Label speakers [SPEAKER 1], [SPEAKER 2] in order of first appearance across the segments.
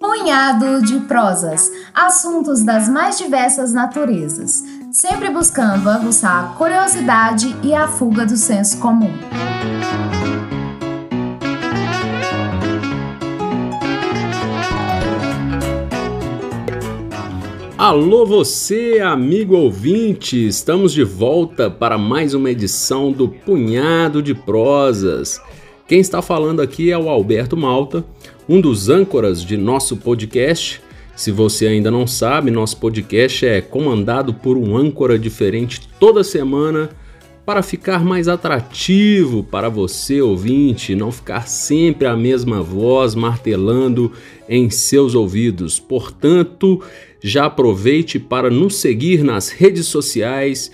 [SPEAKER 1] Punhado de prosas, assuntos das mais diversas naturezas, sempre buscando aguçar a curiosidade e a fuga do senso comum.
[SPEAKER 2] Alô você, amigo ouvinte! Estamos de volta para mais uma edição do Punhado de Prosas. Quem está falando aqui é o Alberto Malta, um dos âncoras de nosso podcast. Se você ainda não sabe, nosso podcast é comandado por um âncora diferente toda semana para ficar mais atrativo para você, ouvinte, não ficar sempre a mesma voz martelando em seus ouvidos. Portanto, já aproveite para nos seguir nas redes sociais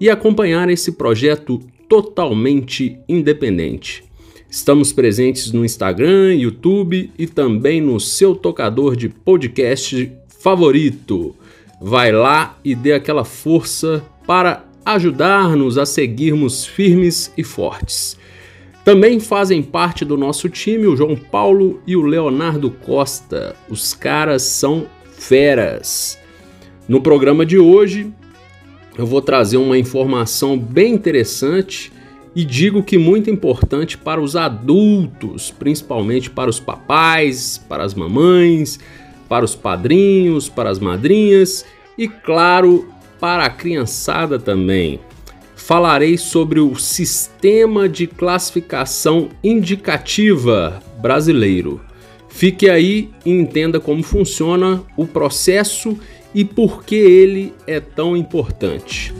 [SPEAKER 2] e acompanhar esse projeto totalmente independente. Estamos presentes no Instagram, YouTube e também no seu tocador de podcast favorito. Vai lá e dê aquela força para ajudar-nos a seguirmos firmes e fortes. Também fazem parte do nosso time o João Paulo e o Leonardo Costa. Os caras são feras. No programa de hoje, eu vou trazer uma informação bem interessante e digo que muito importante para os adultos, principalmente para os papais, para as mamães, para os padrinhos, para as madrinhas e, claro, para a criançada também. Falarei sobre o sistema de classificação indicativa brasileiro. Fique aí e entenda como funciona o processo e por que ele é tão importante.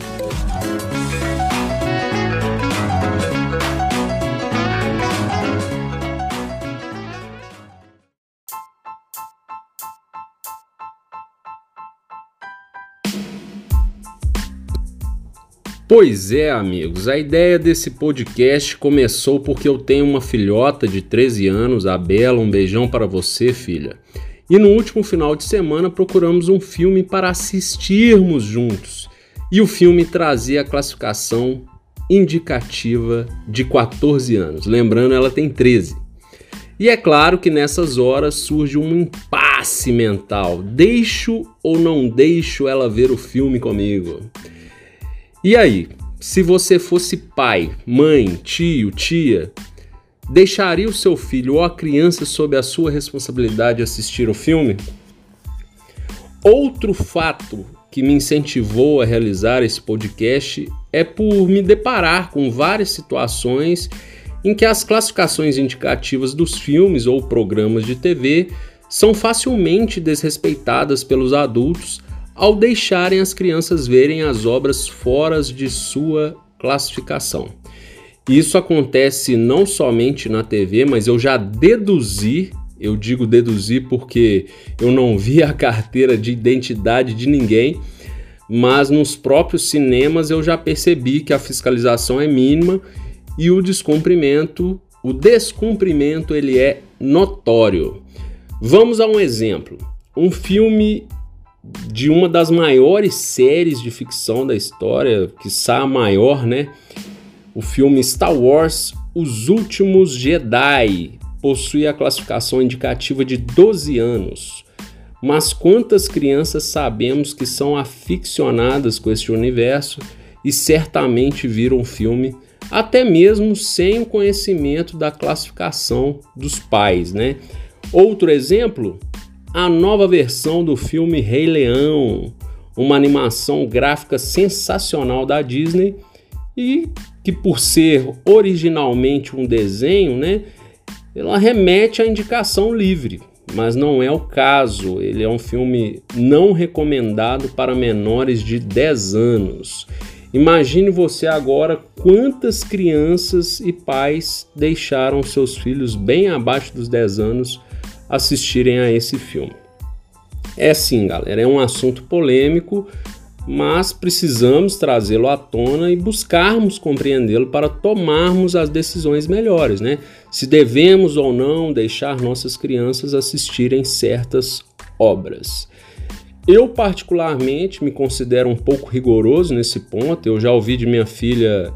[SPEAKER 2] Pois é, amigos, a ideia desse podcast começou porque eu tenho uma filhota de 13 anos, a Bela, um beijão para você, filha. E no último final de semana procuramos um filme para assistirmos juntos. E o filme trazia a classificação indicativa de 14 anos. Lembrando, ela tem 13. E é claro que nessas horas surge um impasse mental. Deixo ou não deixo ela ver o filme comigo? E aí, se você fosse pai, mãe, tio, tia, deixaria o seu filho ou a criança sob a sua responsabilidade assistir o filme? Outro fato que me incentivou a realizar esse podcast é por me deparar com várias situações em que as classificações indicativas dos filmes ou programas de TV são facilmente desrespeitadas pelos adultos ao deixarem as crianças verem as obras fora de sua classificação. Isso acontece não somente na TV, mas eu já deduzi, eu digo deduzir porque eu não vi a carteira de identidade de ninguém, mas nos próprios cinemas eu já percebi que a fiscalização é mínima e o descumprimento, o descumprimento ele é notório. Vamos a um exemplo. Um filme de uma das maiores séries de ficção da história, que a maior, né? O filme Star Wars Os Últimos Jedi possui a classificação indicativa de 12 anos. Mas quantas crianças sabemos que são aficionadas com este universo e certamente viram o filme até mesmo sem o conhecimento da classificação dos pais, né? Outro exemplo, a nova versão do filme Rei Leão, uma animação gráfica sensacional da Disney e que por ser originalmente um desenho, né, ela remete à indicação livre, mas não é o caso. Ele é um filme não recomendado para menores de 10 anos. Imagine você agora quantas crianças e pais deixaram seus filhos bem abaixo dos 10 anos assistirem a esse filme. É sim, galera, é um assunto polêmico, mas precisamos trazê-lo à tona e buscarmos compreendê-lo para tomarmos as decisões melhores, né? Se devemos ou não deixar nossas crianças assistirem certas obras. Eu, particularmente, me considero um pouco rigoroso nesse ponto. Eu já ouvi de minha filha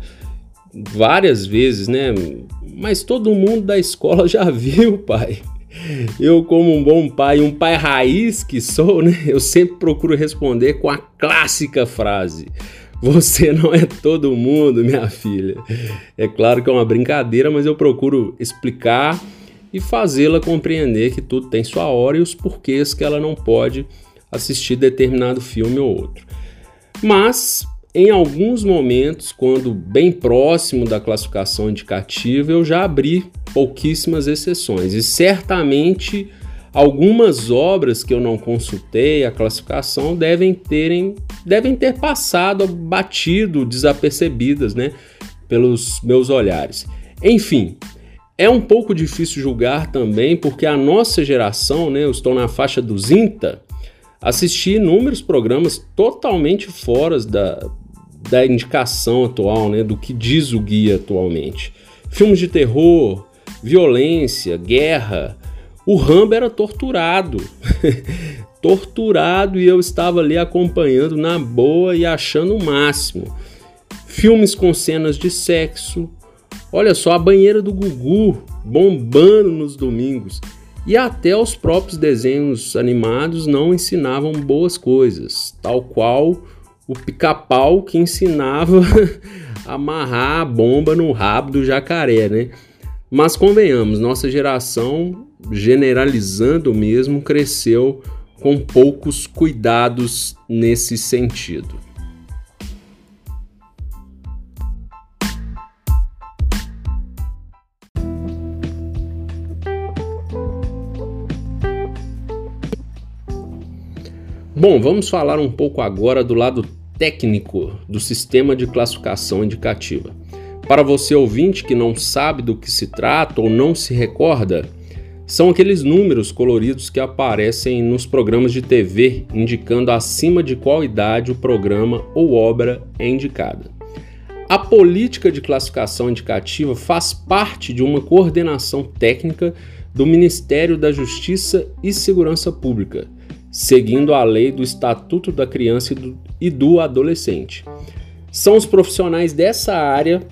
[SPEAKER 2] várias vezes, né? Mas todo mundo da escola já viu, pai. Eu, como um bom pai, um pai raiz que sou, né? Eu sempre procuro responder com a clássica frase: Você não é todo mundo, minha filha. É claro que é uma brincadeira, mas eu procuro explicar e fazê-la compreender que tudo tem sua hora e os porquês que ela não pode assistir determinado filme ou outro. Mas em alguns momentos, quando bem próximo da classificação indicativa, eu já abri pouquíssimas exceções e certamente algumas obras que eu não consultei a classificação devem terem devem ter passado batido desapercebidas, né, pelos meus olhares. Enfim, é um pouco difícil julgar também porque a nossa geração, né, eu estou na faixa dos INTA, assisti inúmeros programas totalmente fora da, da indicação atual, né, do que diz o guia atualmente. Filmes de terror, violência, guerra. O Rambo era torturado. torturado e eu estava ali acompanhando na boa e achando o máximo. Filmes com cenas de sexo. Olha só a banheira do Gugu bombando nos domingos. E até os próprios desenhos animados não ensinavam boas coisas, tal qual o pica-pau que ensinava a amarrar a bomba no rabo do jacaré, né? Mas convenhamos, nossa geração, generalizando mesmo, cresceu com poucos cuidados nesse sentido. Bom, vamos falar um pouco agora do lado técnico do sistema de classificação indicativa. Para você ouvinte que não sabe do que se trata ou não se recorda, são aqueles números coloridos que aparecem nos programas de TV indicando acima de qual idade o programa ou obra é indicada. A política de classificação indicativa faz parte de uma coordenação técnica do Ministério da Justiça e Segurança Pública seguindo a lei do Estatuto da Criança e do Adolescente. São os profissionais dessa área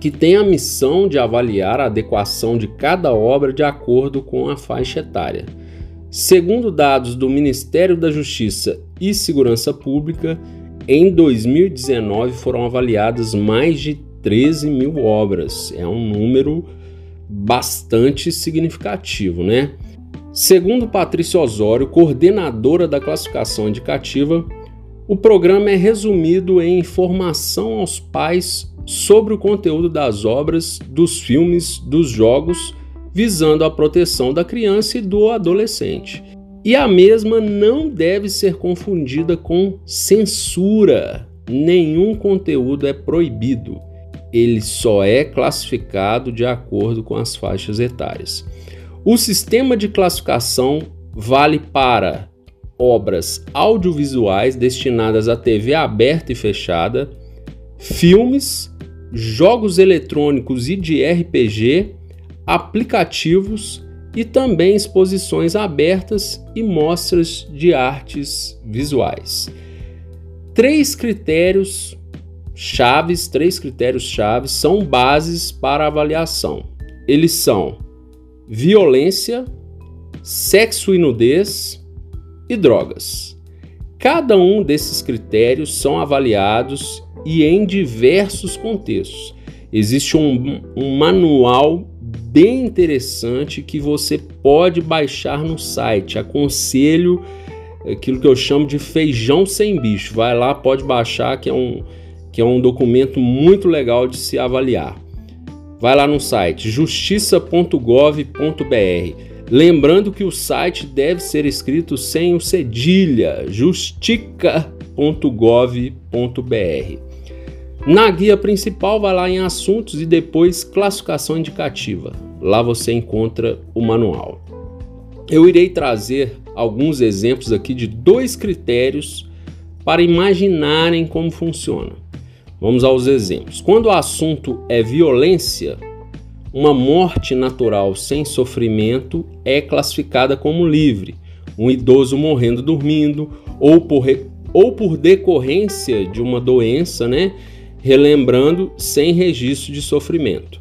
[SPEAKER 2] que têm a missão de avaliar a adequação de cada obra de acordo com a faixa etária. Segundo dados do Ministério da Justiça e Segurança Pública, em 2019 foram avaliadas mais de 13 mil obras. É um número bastante significativo, né? Segundo Patrícia Osório, coordenadora da classificação indicativa, o programa é resumido em informação aos pais sobre o conteúdo das obras, dos filmes, dos jogos, visando a proteção da criança e do adolescente. E a mesma não deve ser confundida com censura. Nenhum conteúdo é proibido. Ele só é classificado de acordo com as faixas etárias. O sistema de classificação vale para obras audiovisuais destinadas à TV aberta e fechada, filmes, jogos eletrônicos e de RPG, aplicativos e também exposições abertas e mostras de artes visuais. Três critérios chaves, três critérios chaves são bases para avaliação. Eles são violência, sexo e nudez e drogas. Cada um desses critérios são avaliados e em diversos contextos. Existe um, um manual bem interessante que você pode baixar no site. Aconselho aquilo que eu chamo de feijão sem bicho. Vai lá, pode baixar, que é um, que é um documento muito legal de se avaliar vai lá no site justiça.gov.br. Lembrando que o site deve ser escrito sem o cedilha, justica.gov.br. Na guia principal, vai lá em assuntos e depois classificação indicativa. Lá você encontra o manual. Eu irei trazer alguns exemplos aqui de dois critérios para imaginarem como funciona. Vamos aos exemplos. Quando o assunto é violência, uma morte natural sem sofrimento é classificada como livre. Um idoso morrendo dormindo, ou por, ou por decorrência de uma doença, né? relembrando sem registro de sofrimento.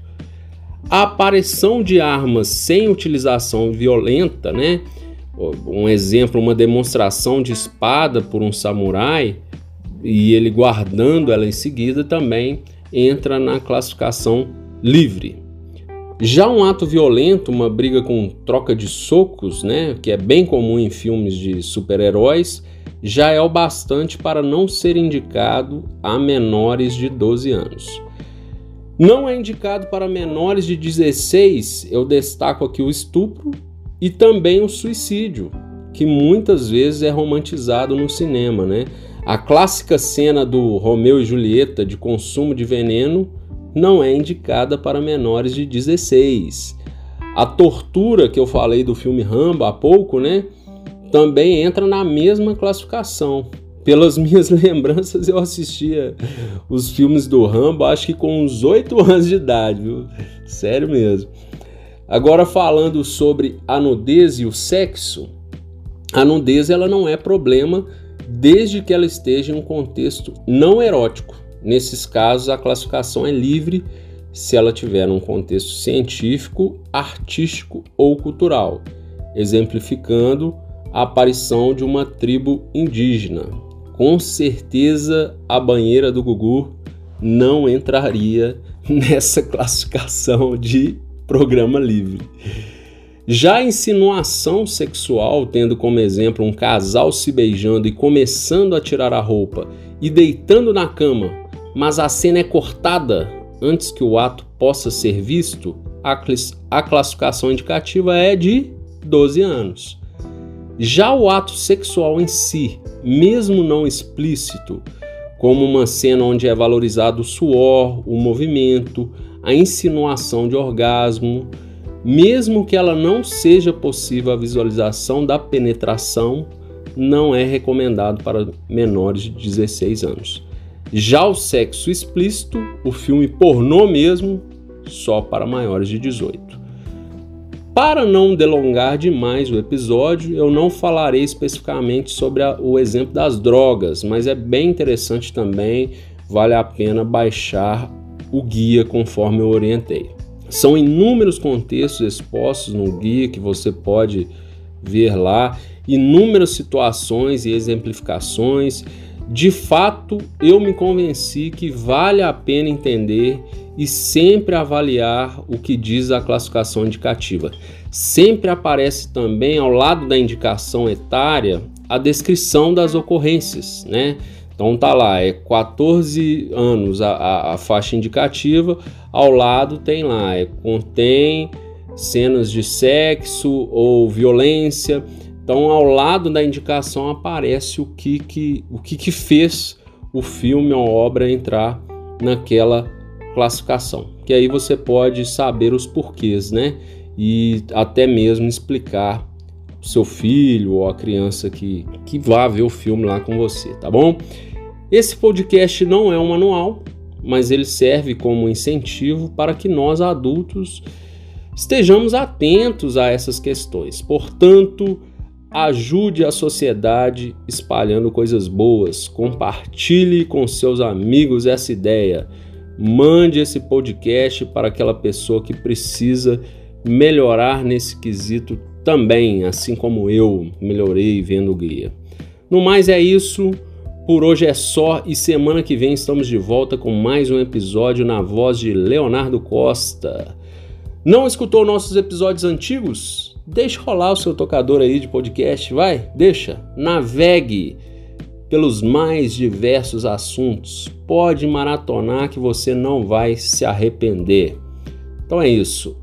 [SPEAKER 2] A aparição de armas sem utilização violenta, né? Um exemplo, uma demonstração de espada por um samurai e ele guardando ela em seguida também entra na classificação livre. Já um ato violento, uma briga com troca de socos, né, que é bem comum em filmes de super-heróis, já é o bastante para não ser indicado a menores de 12 anos. Não é indicado para menores de 16, eu destaco aqui o estupro e também o suicídio, que muitas vezes é romantizado no cinema, né? A clássica cena do Romeu e Julieta de consumo de veneno não é indicada para menores de 16. A tortura que eu falei do filme Rambo há pouco, né, também entra na mesma classificação. Pelas minhas lembranças, eu assistia os filmes do Rambo, acho que com uns 8 anos de idade, viu? Sério mesmo. Agora falando sobre a nudez e o sexo, a nudez ela não é problema desde que ela esteja em um contexto não erótico. Nesses casos, a classificação é livre se ela tiver um contexto científico, artístico ou cultural, exemplificando a aparição de uma tribo indígena. Com certeza, a banheira do Gugu não entraria nessa classificação de programa livre. Já a insinuação sexual, tendo como exemplo um casal se beijando e começando a tirar a roupa e deitando na cama, mas a cena é cortada antes que o ato possa ser visto, a classificação indicativa é de 12 anos. Já o ato sexual em si, mesmo não explícito, como uma cena onde é valorizado o suor, o movimento, a insinuação de orgasmo, mesmo que ela não seja possível a visualização da penetração, não é recomendado para menores de 16 anos. Já o sexo explícito, o filme pornô mesmo, só para maiores de 18. Para não delongar demais o episódio, eu não falarei especificamente sobre a, o exemplo das drogas, mas é bem interessante também, vale a pena baixar o guia conforme eu orientei. São inúmeros contextos expostos no guia que você pode ver lá, inúmeras situações e exemplificações. De fato, eu me convenci que vale a pena entender e sempre avaliar o que diz a classificação indicativa. Sempre aparece também ao lado da indicação etária a descrição das ocorrências, né? Então tá lá, é 14 anos a, a, a faixa indicativa, ao lado tem lá, é, contém cenas de sexo ou violência. Então ao lado da indicação aparece o que, que, o que, que fez o filme ou obra entrar naquela classificação. Que aí você pode saber os porquês, né? E até mesmo explicar seu filho ou a criança que, que vá ver o filme lá com você, tá bom? Esse podcast não é um manual, mas ele serve como incentivo para que nós adultos estejamos atentos a essas questões. Portanto, ajude a sociedade espalhando coisas boas, compartilhe com seus amigos essa ideia. Mande esse podcast para aquela pessoa que precisa melhorar nesse quesito também, assim como eu melhorei vendo o guia. No mais é isso. Por hoje é só e semana que vem estamos de volta com mais um episódio na voz de Leonardo Costa. Não escutou nossos episódios antigos? Deixa rolar o seu tocador aí de podcast, vai, deixa. Navegue pelos mais diversos assuntos. Pode maratonar que você não vai se arrepender. Então é isso.